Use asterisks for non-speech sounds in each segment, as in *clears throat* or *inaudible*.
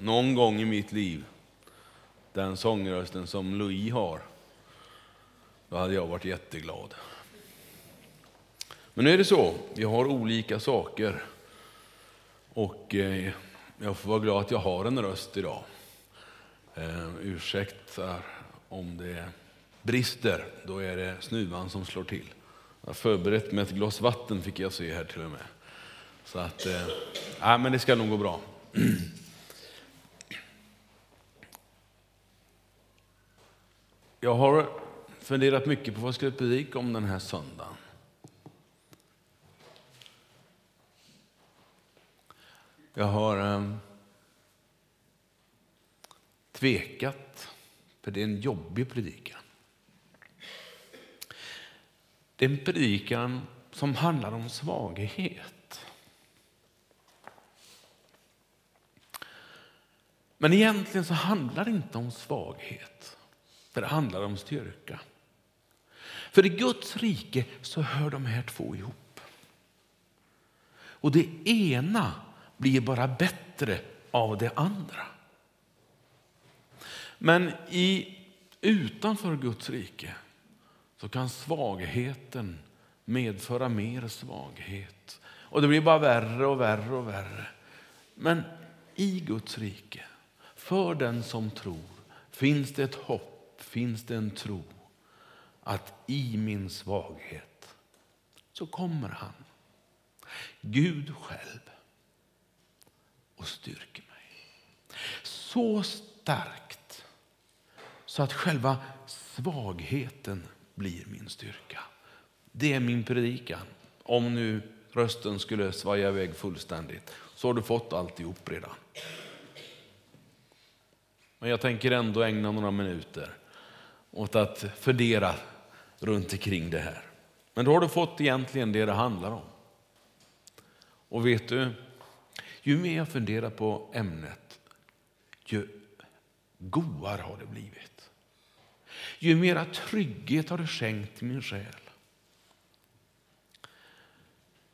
någon gång i mitt liv den sångrösten som Louis har, då hade jag varit jätteglad. Men nu är det så, vi har olika saker. Och eh, jag får vara glad att jag har en röst idag. Eh, ursäkta om det brister, då är det snuvan som slår till. Jag har förberett med ett glas vatten fick jag se här till och med. Så att, eh, men det ska nog gå bra. *clears throat* Jag har funderat mycket på vad jag skulle predika om den här söndagen. Jag har eh, tvekat, för det är en jobbig predikan. Det är en predikan som handlar om svaghet. Men egentligen så handlar det inte om svaghet, för det handlar om styrka. För i Guds rike så hör de här två ihop. Och det ena blir bara bättre av det andra. Men i, utanför Guds rike så kan svagheten medföra mer svaghet. Och det blir bara värre och värre och värre. Men i Guds rike, för den som tror, finns det ett hopp, finns det en tro att i min svaghet så kommer han, Gud själv, och styrker mig. Så starkt så att själva svagheten blir min styrka. Det är min predikan. Om nu rösten skulle svaja iväg fullständigt så har du fått alltihop redan. Men jag tänker ändå ägna några minuter åt att fundera runt omkring det här. Men då har du fått egentligen det det handlar om. Och vet du, ju mer jag funderar på ämnet, ju godare har det blivit. Ju mera trygghet har det skänkt min själ.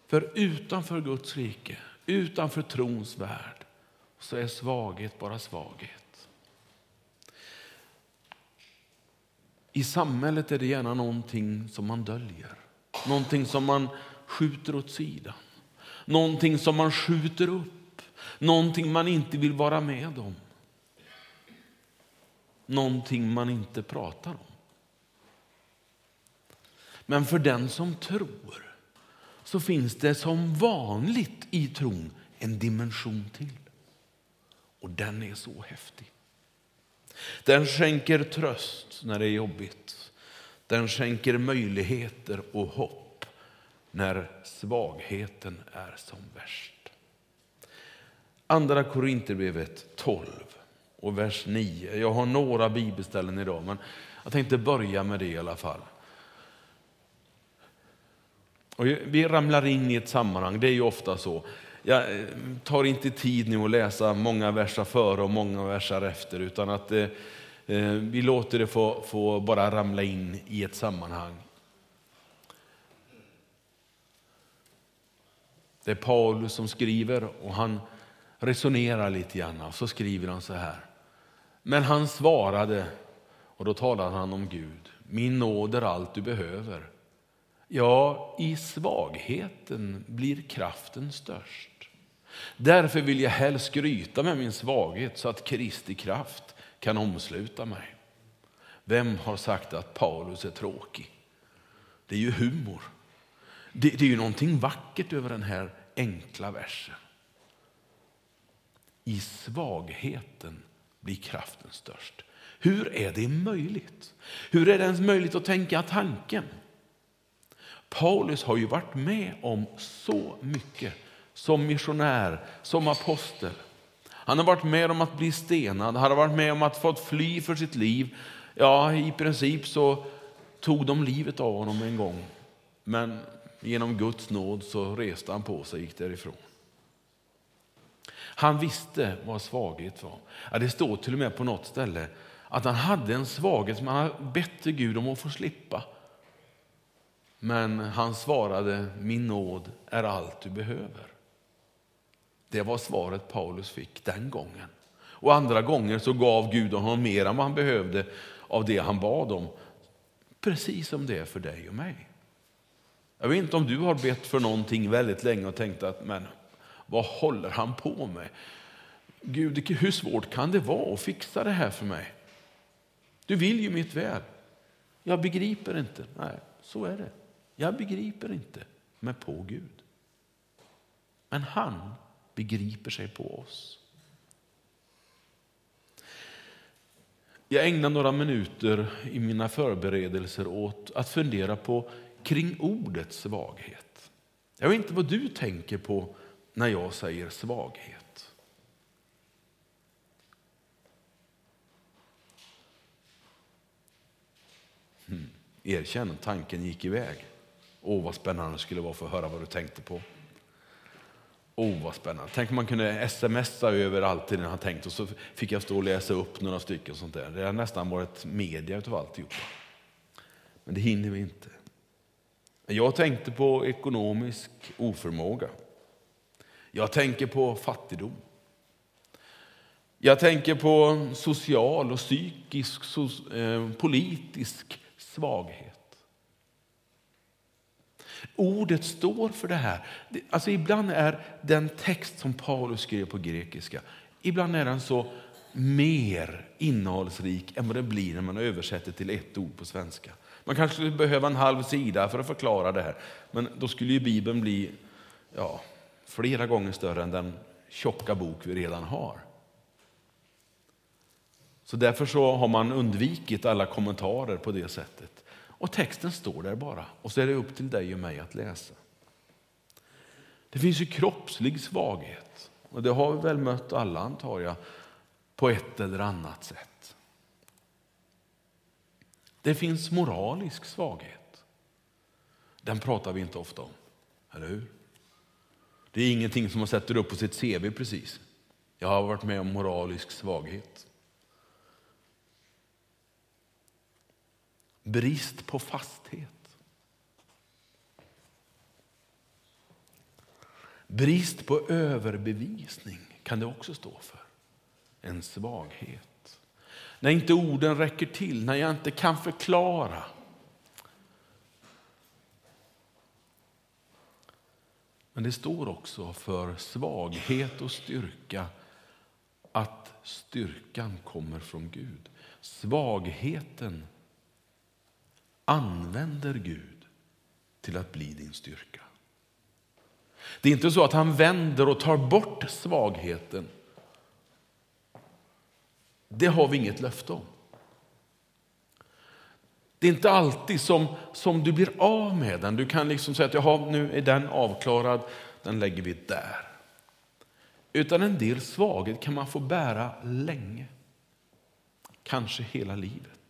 För utanför Guds rike, utanför trons värld, så är svaghet bara svaghet. I samhället är det gärna någonting som man döljer, någonting som man skjuter åt sidan, någonting som man skjuter upp, någonting man inte vill vara med om, någonting man inte pratar om. Men för den som tror så finns det som vanligt i tron en dimension till. Och den är så häftig. Den skänker tröst när det är jobbigt. Den skänker möjligheter och hopp när svagheten är som värst. Andra Korinthierbrevet 12 och vers 9. Jag har några bibelställen idag, men jag tänkte börja med det i alla fall. Och vi ramlar in i ett sammanhang, det är ju ofta så. Jag eh, tar inte tid nu att läsa många verser före och många versar efter, utan att eh, eh, vi låter det få, få bara ramla in i ett sammanhang. Det är Paulus som skriver och han resonerar lite grann och så skriver han så här. Men han svarade, och då talade han om Gud, min nåd är allt du behöver. Ja, i svagheten blir kraften störst. Därför vill jag helst skryta med min svaghet så att Kristi kraft kan omsluta mig. Vem har sagt att Paulus är tråkig? Det är ju humor. Det, det är ju någonting vackert över den här enkla versen. I svagheten blir kraften störst. Hur är det möjligt? Hur är det ens möjligt att tänka tanken? Paulus har ju varit med om så mycket som missionär, som apostel. Han har varit med om att bli stenad, han har varit med om att få fly för sitt liv. Ja, i princip så tog de livet av honom en gång. Men genom Guds nåd så reste han på sig och gick därifrån. Han visste vad svaghet var. Ja, det står till och med på något ställe att han hade en svaghet som han bett till Gud om att få slippa. Men han svarade, min nåd är allt du behöver. Det var svaret Paulus fick den gången. Och andra gånger så gav Gud honom mer än vad han behövde av det han bad om. Precis som det är för dig och mig. Jag vet inte om du har bett för någonting väldigt länge och tänkt att men vad håller han på med? Gud, hur svårt kan det vara att fixa det här för mig? Du vill ju mitt väl. Jag begriper inte. Nej, så är det. Jag begriper inte mig på Gud. Men han begriper sig på oss. Jag ägnar några minuter i mina förberedelser åt att fundera på kring ordets svaghet. Jag vet inte vad du tänker på när jag säger svaghet. Hmm. Erkänn, tanken gick iväg. Åh, vad spännande det skulle vara för att höra vad du tänkte på. Oh, vad spännande. Tänk om man kunde smsa över allt det han tänkt och så fick jag stå och läsa upp några stycken. sånt där. Det har nästan varit media utav alltihopa. Men det hinner vi inte. Jag tänkte på ekonomisk oförmåga. Jag tänker på fattigdom. Jag tänker på social och psykisk, eh, politisk svaghet. Ordet står för det här. Alltså ibland är den text som Paulus skrev på grekiska, ibland är den så mer innehållsrik än vad den blir när man översätter till ett ord på svenska. Man kanske skulle behöva en halv sida för att förklara det här, men då skulle ju Bibeln bli ja, flera gånger större än den tjocka bok vi redan har. Så därför så har man undvikit alla kommentarer på det sättet. Och texten står där bara. Och så är det upp till dig och mig att läsa. Det finns ju kroppslig svaghet. Och det har vi väl mött alla antar jag, på ett eller annat sätt. Det finns moralisk svaghet. Den pratar vi inte ofta om, eller hur? Det är ingenting som man sätter upp på sitt CV precis. Jag har varit med om moralisk svaghet. Brist på fasthet. Brist på överbevisning kan det också stå för. En svaghet. När inte orden räcker till, när jag inte kan förklara. Men det står också för svaghet och styrka att styrkan kommer från Gud. Svagheten använder Gud till att bli din styrka. Det är inte så att han vänder och tar bort svagheten. Det har vi inget löfte om. Det är inte alltid som, som du blir av med den. Du kan liksom säga att Jaha, nu är den avklarad, den lägger vi där. Utan en del svaghet kan man få bära länge. Kanske hela livet.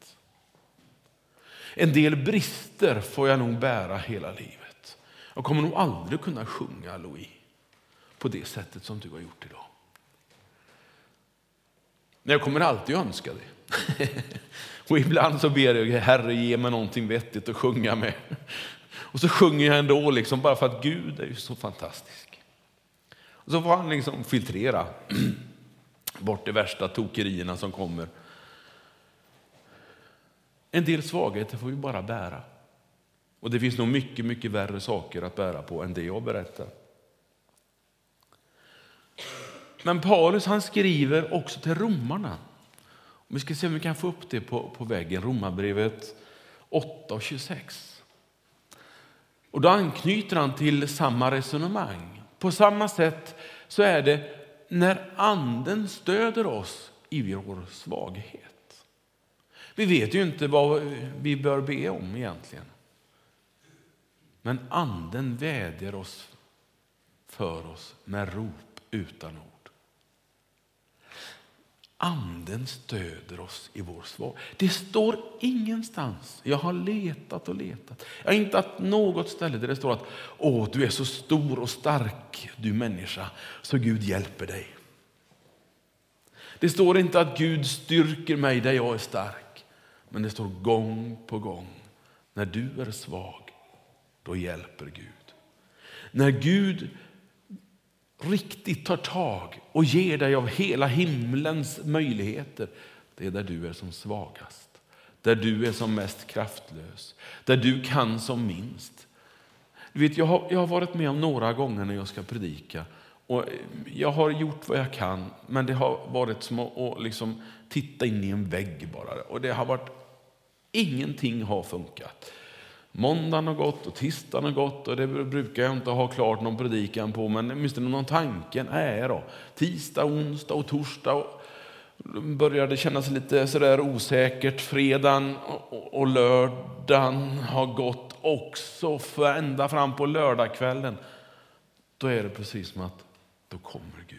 En del brister får jag nog bära hela livet. Jag kommer nog aldrig kunna sjunga Louis på det sättet som du har gjort idag. Men jag kommer alltid önska det. *laughs* Och ibland så ber jag Herre ge mig någonting vettigt att sjunga med. Och så sjunger jag ändå liksom bara för att Gud är ju så fantastisk. Och så får han liksom filtrera *clears throat* bort de värsta tokerierna som kommer en del svagheter får vi bara bära. Och det finns nog mycket, mycket värre saker att bära på än det jag berättar. Men Paulus han skriver också till romarna. Vi ska se om vi kan få upp det på, på väggen, Romarbrevet 8 och 26. Och då anknyter han till samma resonemang. På samma sätt så är det när anden stöder oss i vår svaghet. Vi vet ju inte vad vi bör be om egentligen. Men anden vädjar oss för oss med rop utan ord. Anden stöder oss i vår svar. Det står ingenstans. Jag har letat och letat. Jag har inte haft något ställe där det står att Åh, du är så stor och stark, du människa, så Gud hjälper dig. Det står inte att Gud styrker mig där jag är stark. Men det står gång på gång, när du är svag, då hjälper Gud. När Gud riktigt tar tag och ger dig av hela himlens möjligheter, det är där du är som svagast. Där du är som mest kraftlös, där du kan som minst. Du vet, jag, har, jag har varit med om några gånger när jag ska predika och eh, jag har gjort vad jag kan, men det har varit som att liksom titta in i en vägg bara. Och det har varit, ingenting har funkat. Måndagen har gått och tisdagen har gått och det brukar jag inte ha klart någon predikan på, men åtminstone någon tanke. Nej då. Tisdag, onsdag och torsdag. Och började kännas lite sådär osäkert. Fredagen och lördagen har gått också, för ända fram på lördagskvällen. Då är det precis som att då kommer Gud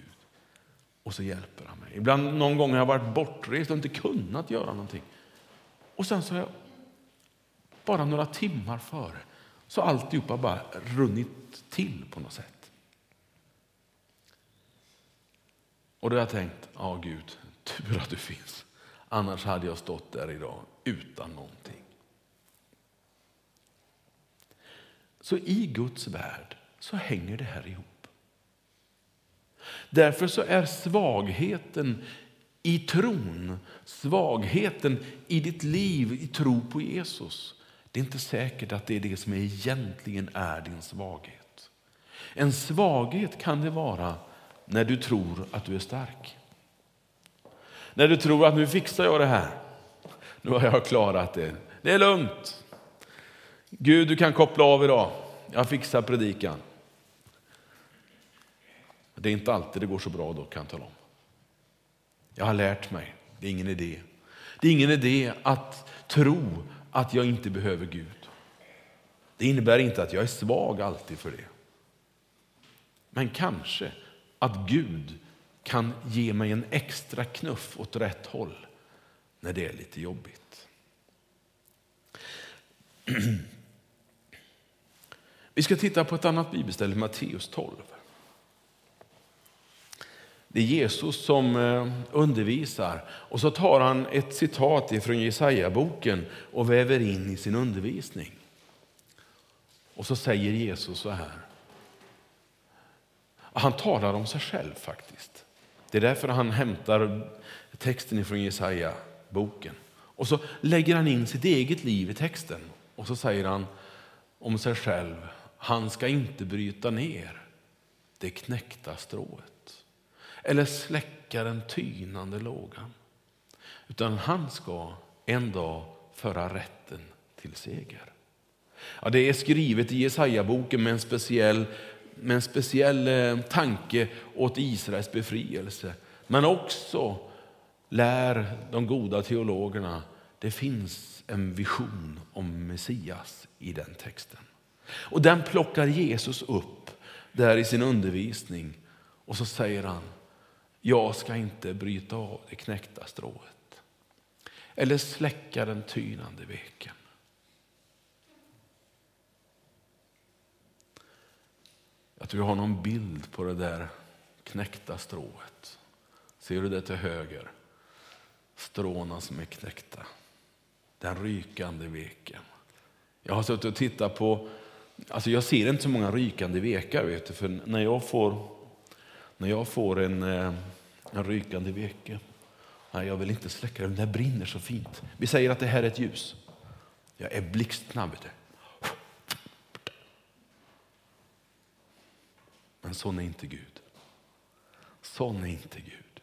och så hjälper han mig. Ibland någon gång har jag varit bortrest och inte kunnat göra någonting. Och sen så har jag bara några timmar före så alltihopa bara runnit till på något sätt. Och då har jag tänkt, ja Gud, tur att du finns. Annars hade jag stått där idag utan någonting. Så i Guds värld så hänger det här ihop. Därför så är svagheten i tron, svagheten i ditt liv i tro på Jesus, det är inte säkert att det är det som egentligen är din svaghet. En svaghet kan det vara när du tror att du är stark. När du tror att nu fixar jag det här. Nu har jag klarat det. Det är lugnt. Gud, du kan koppla av idag. Jag fixar predikan. Det är inte alltid det går så bra då, kan jag tala om. Jag har lärt mig, det är ingen idé. Det är ingen idé att tro att jag inte behöver Gud. Det innebär inte att jag är svag alltid för det. Men kanske att Gud kan ge mig en extra knuff åt rätt håll när det är lite jobbigt. *clears throat* Vi ska titta på ett annat bibelställe, Matteus 12. Det är Jesus som eh, undervisar och så tar han ett citat från Jesaja-boken och väver in i sin undervisning. Och så säger Jesus så här. Han talar om sig själv faktiskt. Det är därför han hämtar texten från Jesaja-boken. Och så lägger han in sitt eget liv i texten och så säger han om sig själv, han ska inte bryta ner det knäckta strået eller släcka den tynande lågan. Utan han ska en dag föra rätten till seger. Ja, det är skrivet i Jesaja-boken med en speciell, med en speciell eh, tanke åt Israels befrielse. Men också lär de goda teologerna det finns en vision om Messias i den texten. Och den plockar Jesus upp där i sin undervisning och så säger han jag ska inte bryta av det knäckta strået eller släcka den tynande veken. Jag tror jag har någon bild på det där knäckta strået. Ser du det till höger? Stråna som är knäckta. Den rykande veken. Jag har suttit och tittat på, alltså jag ser inte så många rykande vekar, vet du, för när jag får när jag får en, eh, en rykande veke, nej, jag vill inte släcka den, den brinner så fint. Vi säger att det här är ett ljus. Jag är blixtsnabb. Men sån är inte Gud. Sån är inte Gud.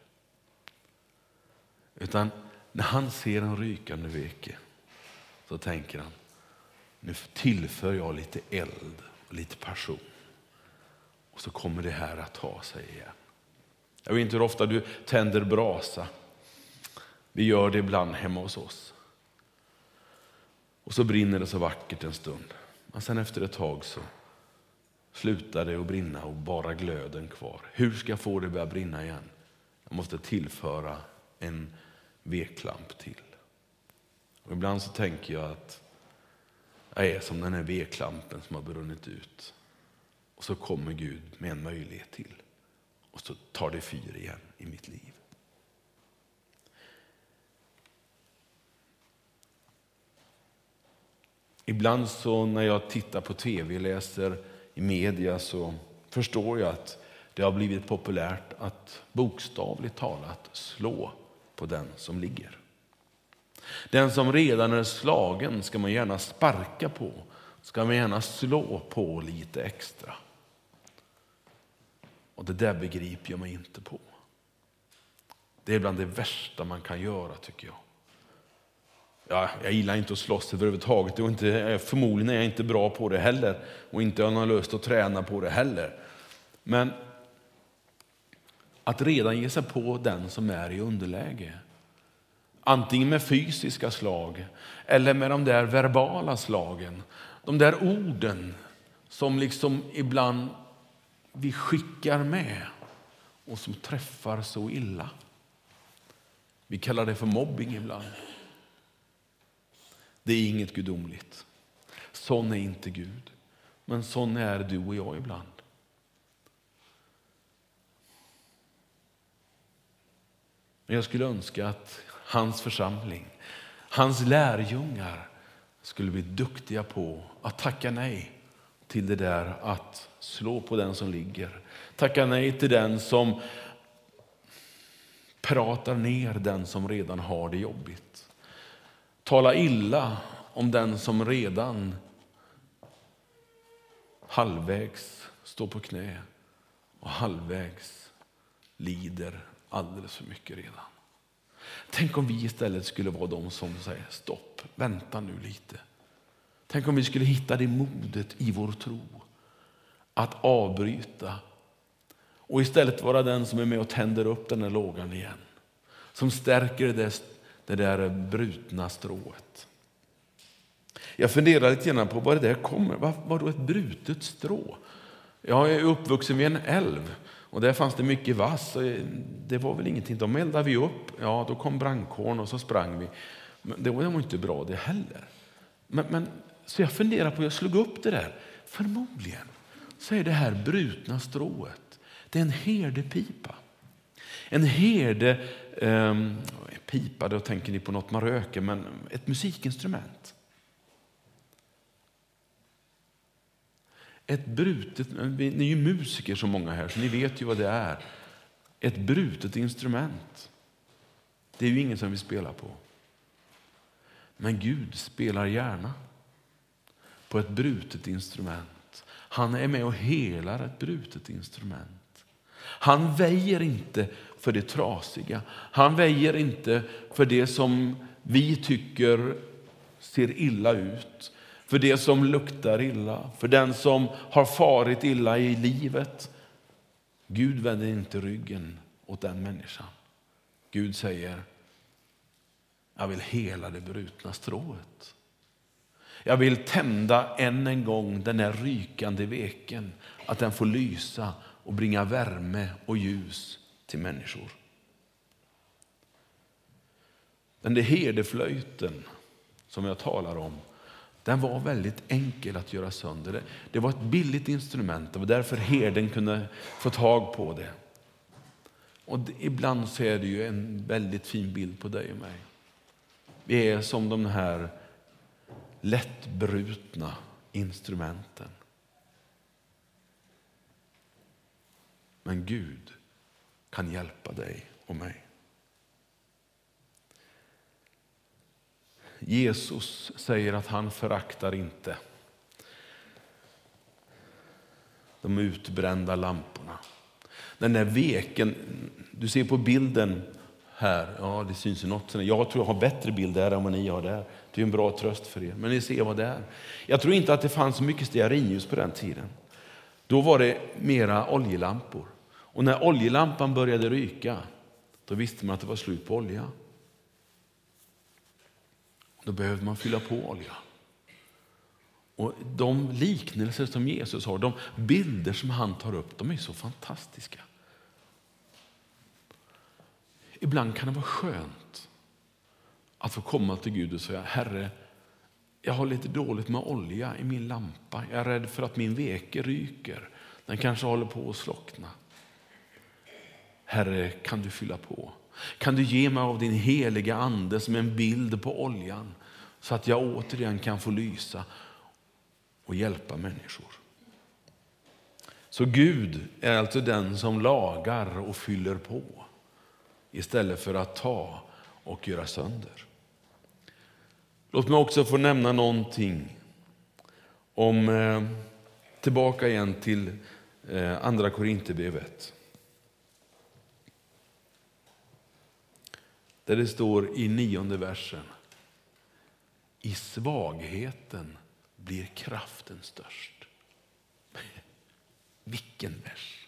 Utan när han ser en rykande veke så tänker han, nu tillför jag lite eld och lite passion och så kommer det här att ta sig igen. Jag vet inte hur ofta du tänder brasa. Vi gör det ibland hemma hos oss. Och så brinner det så vackert en stund. Men sen efter ett tag så slutar det att brinna och bara glöden kvar. Hur ska jag få det att börja brinna igen? Jag måste tillföra en veklamp till. Och ibland så tänker jag att jag är som den här veklampen som har brunnit ut. Och så kommer Gud med en möjlighet till. Och så tar det fyr igen i mitt liv. Ibland så när jag tittar på tv, läser i media så förstår jag att det har blivit populärt att bokstavligt talat slå på den som ligger. Den som redan är slagen ska man gärna sparka på, ska man gärna slå på lite extra. Och det där begriper jag mig inte på. Det är bland det värsta man kan göra tycker jag. Ja, jag gillar inte att slåss överhuvudtaget och inte, förmodligen är jag inte bra på det heller och inte har någon lust att träna på det heller. Men att redan ge sig på den som är i underläge, antingen med fysiska slag eller med de där verbala slagen, de där orden som liksom ibland vi skickar med och som träffar så illa. Vi kallar det för mobbing ibland. Det är inget gudomligt. Sån är inte Gud. Men sån är du och jag ibland. Men jag skulle önska att hans församling, hans lärjungar skulle bli duktiga på att tacka nej till det där att slå på den som ligger. Tacka nej till den som pratar ner den som redan har det jobbigt. Tala illa om den som redan halvvägs står på knä och halvvägs lider alldeles för mycket redan. Tänk om vi istället skulle vara de som säger stopp, vänta nu lite. Tänk om vi skulle hitta det modet i vår tro att avbryta och istället vara den som är med och tänder upp den där lågan igen. Som stärker det, det där brutna strået. Jag funderar lite grann på var det där kommer. Vad, vad då ett brutet strå? Jag är uppvuxen vid en älv och där fanns det mycket vass. Det var väl ingenting. De eldade vi upp. Ja, då kom brandkåren och så sprang vi. Men det var inte bra det heller. Men, men, så jag funderar på, jag slog upp det där. Förmodligen så är det här brutna strået, det är en herdepipa. En herde, eh, pipa, då tänker ni på något man röker, men ett musikinstrument. Ett brutet, ni är ju musiker så många här, så ni vet ju vad det är. Ett brutet instrument. Det är ju ingen som vill spela på. Men Gud spelar gärna på ett brutet instrument. Han är med och helar ett brutet instrument. Han väjer inte för det trasiga. Han väjer inte för det som vi tycker ser illa ut för det som luktar illa, för den som har farit illa i livet. Gud vänder inte ryggen åt den människan. Gud säger, jag vill hela det brutna strået. Jag vill tända än en gång den där rykande veken, att den får lysa och bringa värme och ljus till människor. Den där herdeflöjten som jag talar om, den var väldigt enkel att göra sönder. Det var ett billigt instrument. Det var därför herden kunde få tag på det. Och ibland så är det ju en väldigt fin bild på dig och mig. Vi är som de här lättbrutna instrumenten. Men Gud kan hjälpa dig och mig. Jesus säger att han föraktar inte de utbrända lamporna. Den där veken, du ser på bilden här, ja det syns ju något. Jag tror jag har bättre bild där än vad ni har där. Det är en bra tröst för er. Men ni ser vad det är. Jag tror inte att det fanns så mycket stearinljus på den tiden. Då var det mera oljelampor. Och när oljelampan började ryka, då visste man att det var slut på olja. Då behövde man fylla på olja. Och De liknelser som Jesus har, de bilder som han tar upp, de är så fantastiska. Ibland kan det vara skönt att få komma till Gud och säga, Herre, jag har lite dåligt med olja i min lampa. Jag är rädd för att min veke ryker. Den kanske håller på att slockna. Herre, kan du fylla på? Kan du ge mig av din heliga ande som en bild på oljan så att jag återigen kan få lysa och hjälpa människor? Så Gud är alltså den som lagar och fyller på istället för att ta och göra sönder. Låt mig också få nämna någonting om, eh, tillbaka igen till eh, Andra Korinthierbrevet. Där det står i nionde versen. I svagheten blir kraften störst. *laughs* Vilken vers!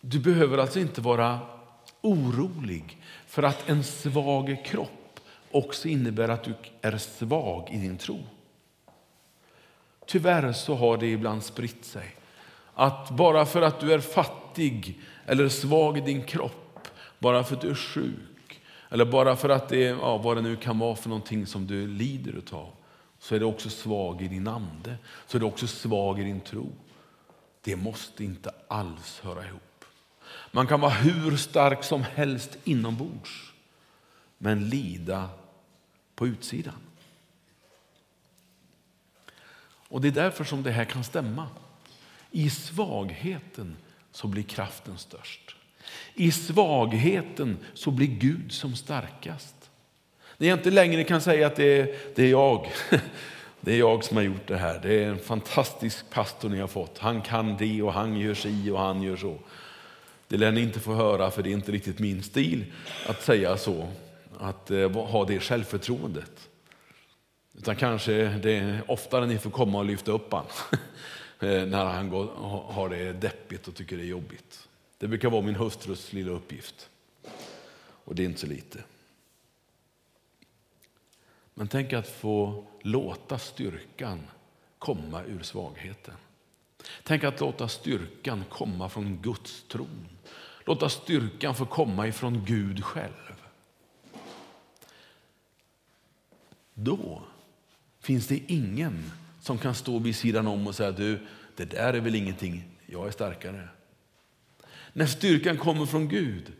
Du behöver alltså inte vara orolig för att en svag kropp också innebär att du är svag i din tro. Tyvärr så har det ibland spritt sig att bara för att du är fattig eller svag i din kropp, bara för att du är sjuk eller bara för att det är ja, vad det nu kan vara för någonting som du lider av, så är du också svag i din ande, så är du också svag i din tro. Det måste inte alls höra ihop. Man kan vara hur stark som helst inombords, men lida på utsidan. Och Det är därför som det här kan stämma. I svagheten så blir kraften störst. I svagheten så blir Gud som starkast. När jag inte längre kan säga att det är, det är jag. *laughs* Det är jag som har gjort det här. Det är en fantastisk pastor ni har fått. Han kan det och han gör si och han gör så. Det lär ni inte få höra för det är inte riktigt min stil att säga så. Att eh, ha det självförtroendet. Utan kanske det är oftare ni får komma och lyfta upp han *laughs* eh, när han går, har det deppigt och tycker det är jobbigt. Det brukar vara min hustrus lilla uppgift. Och det är inte så lite. Men tänk att få låta styrkan komma ur svagheten. Tänk att låta styrkan komma från Guds tron. Låta styrkan få komma ifrån Gud själv. Då finns det ingen som kan stå vid sidan om och säga du, det där är väl ingenting, jag är starkare. När styrkan kommer från Gud,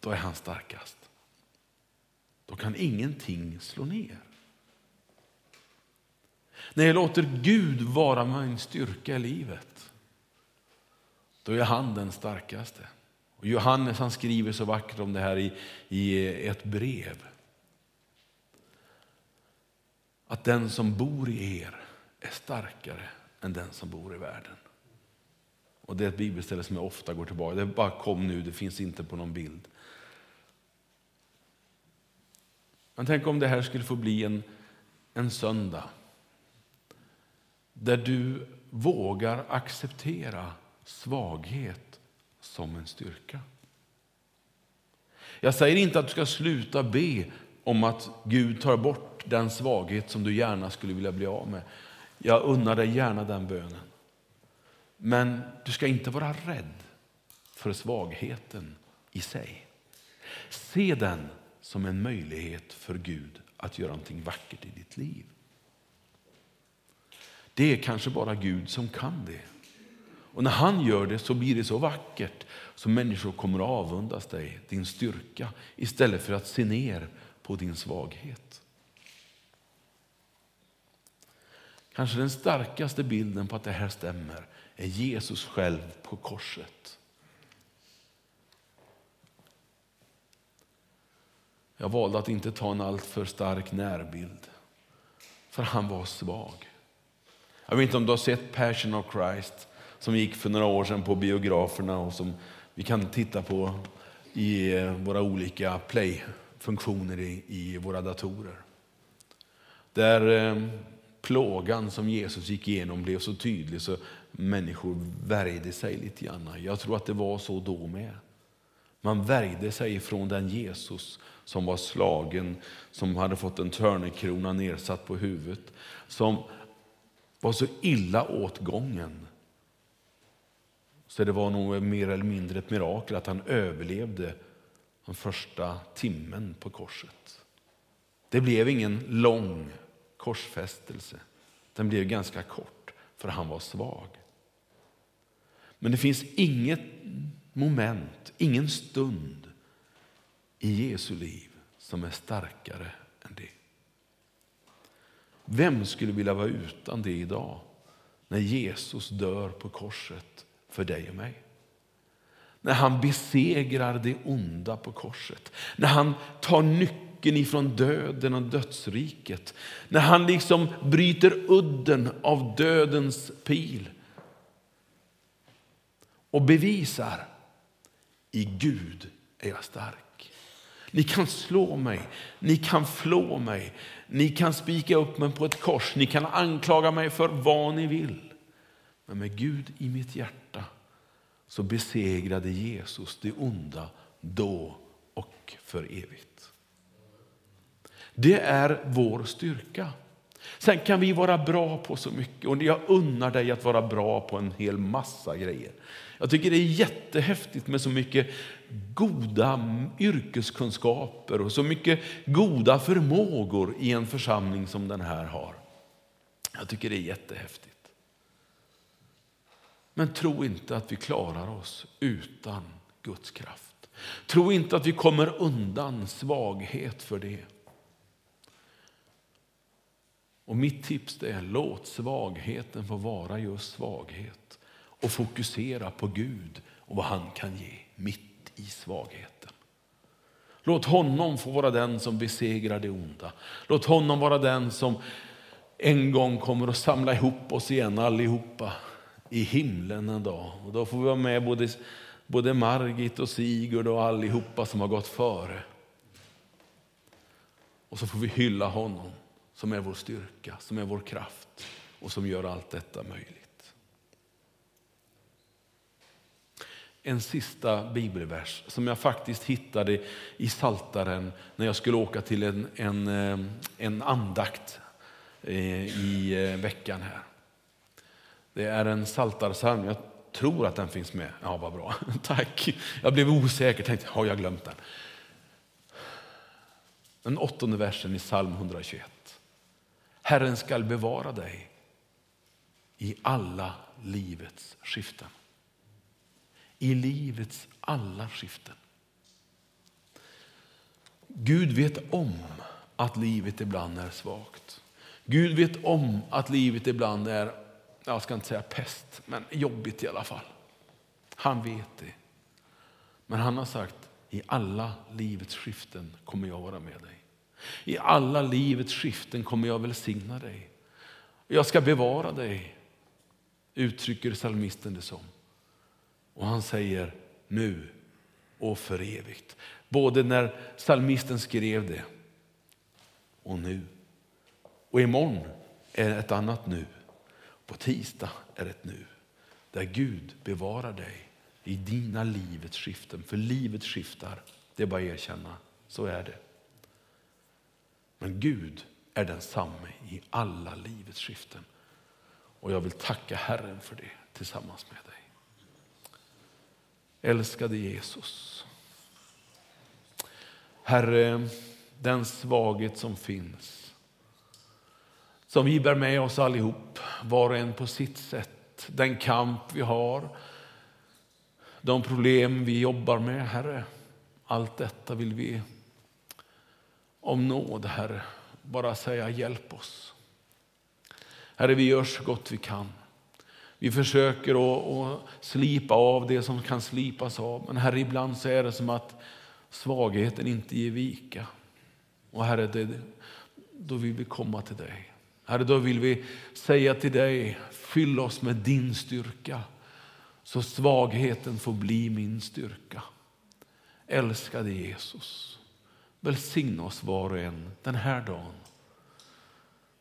då är han starkast. Då kan ingenting slå ner. När jag låter Gud vara min styrka i livet, då är han den starkaste. Och Johannes han skriver så vackert om det här i, i ett brev. Att den som bor i er är starkare än den som bor i världen. Och Det är ett bibelställe som jag ofta går tillbaka Det bara kom nu, det finns inte på någon bild. Men tänk om det här skulle få bli en, en söndag där du vågar acceptera svaghet som en styrka. Jag säger inte att du ska sluta be om att Gud tar bort den svaghet som du gärna skulle vilja bli av med. Jag unnar dig gärna den bönen. Men du ska inte vara rädd för svagheten i sig. Se den som en möjlighet för Gud att göra någonting vackert i ditt liv. Det är kanske bara Gud som kan det. Och när han gör det så blir det så vackert så människor kommer att avundas dig, din styrka, istället för att se ner på din svaghet. Kanske den starkaste bilden på att det här stämmer är Jesus själv på korset. Jag valde att inte ta en alltför stark närbild, för han var svag. Jag vet inte om du har sett Passion of Christ som gick för några år sedan på biograferna och som vi kan titta på i eh, våra olika play-funktioner i, i våra datorer. Där eh, plågan som Jesus gick igenom blev så tydlig så människor värjde sig lite grann. Jag tror att det var så då med. Man värjde sig från den Jesus som var slagen, som hade fått en törnekrona nedsatt på huvudet, som var så illa åtgången så det var nog mer eller mindre ett mirakel att han överlevde den första timmen på korset. Det blev ingen lång korsfästelse. Den blev ganska kort, för han var svag. Men det finns inget moment, ingen stund i Jesu liv som är starkare än det. Vem skulle vilja vara utan det idag? när Jesus dör på korset för dig och mig. När han besegrar det onda på korset. När han tar nyckeln ifrån döden och dödsriket. När han liksom bryter udden av dödens pil. Och bevisar, i Gud är jag stark. Ni kan slå mig, ni kan flå mig, ni kan spika upp mig på ett kors, ni kan anklaga mig för vad ni vill. Men med Gud i mitt hjärta så besegrade Jesus det onda då och för evigt. Det är vår styrka. Sen kan vi vara bra på så mycket och jag unnar dig att vara bra på en hel massa grejer. Jag tycker det är jättehäftigt med så mycket goda yrkeskunskaper och så mycket goda förmågor i en församling som den här har. Jag tycker det är jättehäftigt. Men tro inte att vi klarar oss utan Guds kraft. Tro inte att vi kommer undan svaghet för det. Och mitt tips är låt svagheten få vara just svaghet och fokusera på Gud och vad han kan ge mitt i svagheten. Låt honom få vara den som besegrar det onda. Låt honom vara den som en gång kommer att samla ihop oss igen allihopa i himlen en dag. Och då får vi vara med både, både Margit och Sigurd och allihopa som har gått före. Och så får vi hylla honom som är vår styrka, som är vår kraft och som gör allt detta möjligt. En sista bibelvers som jag faktiskt hittade i Saltaren när jag skulle åka till en, en, eh, en andakt eh, i eh, veckan här. Det är en saltarsalm. Jag tror att den finns med. Ja, vad bra. *laughs* Tack. Jag blev osäker. Tänkte, har jag glömt den? Den åttonde versen i psalm 121. Herren skall bevara dig i alla livets skiften. I livets alla skiften. Gud vet om att livet ibland är svagt. Gud vet om att livet ibland är jag ska inte säga pest, men jobbigt i alla fall. Han vet det. Men han har sagt, i alla livets skiften kommer jag vara med dig. I alla livets skiften kommer jag välsigna dig. Jag ska bevara dig, uttrycker psalmisten det som. Och han säger nu och för evigt. Både när psalmisten skrev det och nu. Och imorgon är det ett annat nu. På tisdag är ett nu där Gud bevarar dig i dina livets skiften. För livet skiftar, det är bara att erkänna. Så är det. Men Gud är densamme i alla livets skiften. Och jag vill tacka Herren för det tillsammans med dig. Älskade Jesus. Herre, den svaghet som finns som vi bär med oss allihop, var och en på sitt sätt. Den kamp vi har, de problem vi jobbar med, Herre. Allt detta vill vi om nåd, Herre, bara säga hjälp oss. Herre, vi gör så gott vi kan. Vi försöker att, slipa av det som kan slipas av. Men Herre, ibland så är det som att svagheten inte ger vika. Och Herre, det, då vill vi komma till dig. Herre, då vill vi säga till dig, fyll oss med din styrka så svagheten får bli min styrka. Älskade Jesus, välsigna oss var och en den här dagen.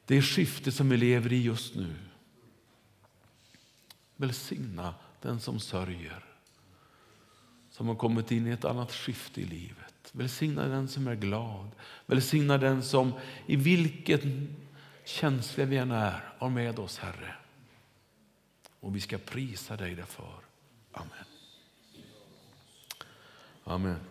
Det skifte som vi lever i just nu. Välsigna den som sörjer, som har kommit in i ett annat skifte i livet. Välsigna den som är glad. Välsigna den som i vilket känsliga vi än är, har med oss Herre. Och vi ska prisa dig därför. Amen. Amen.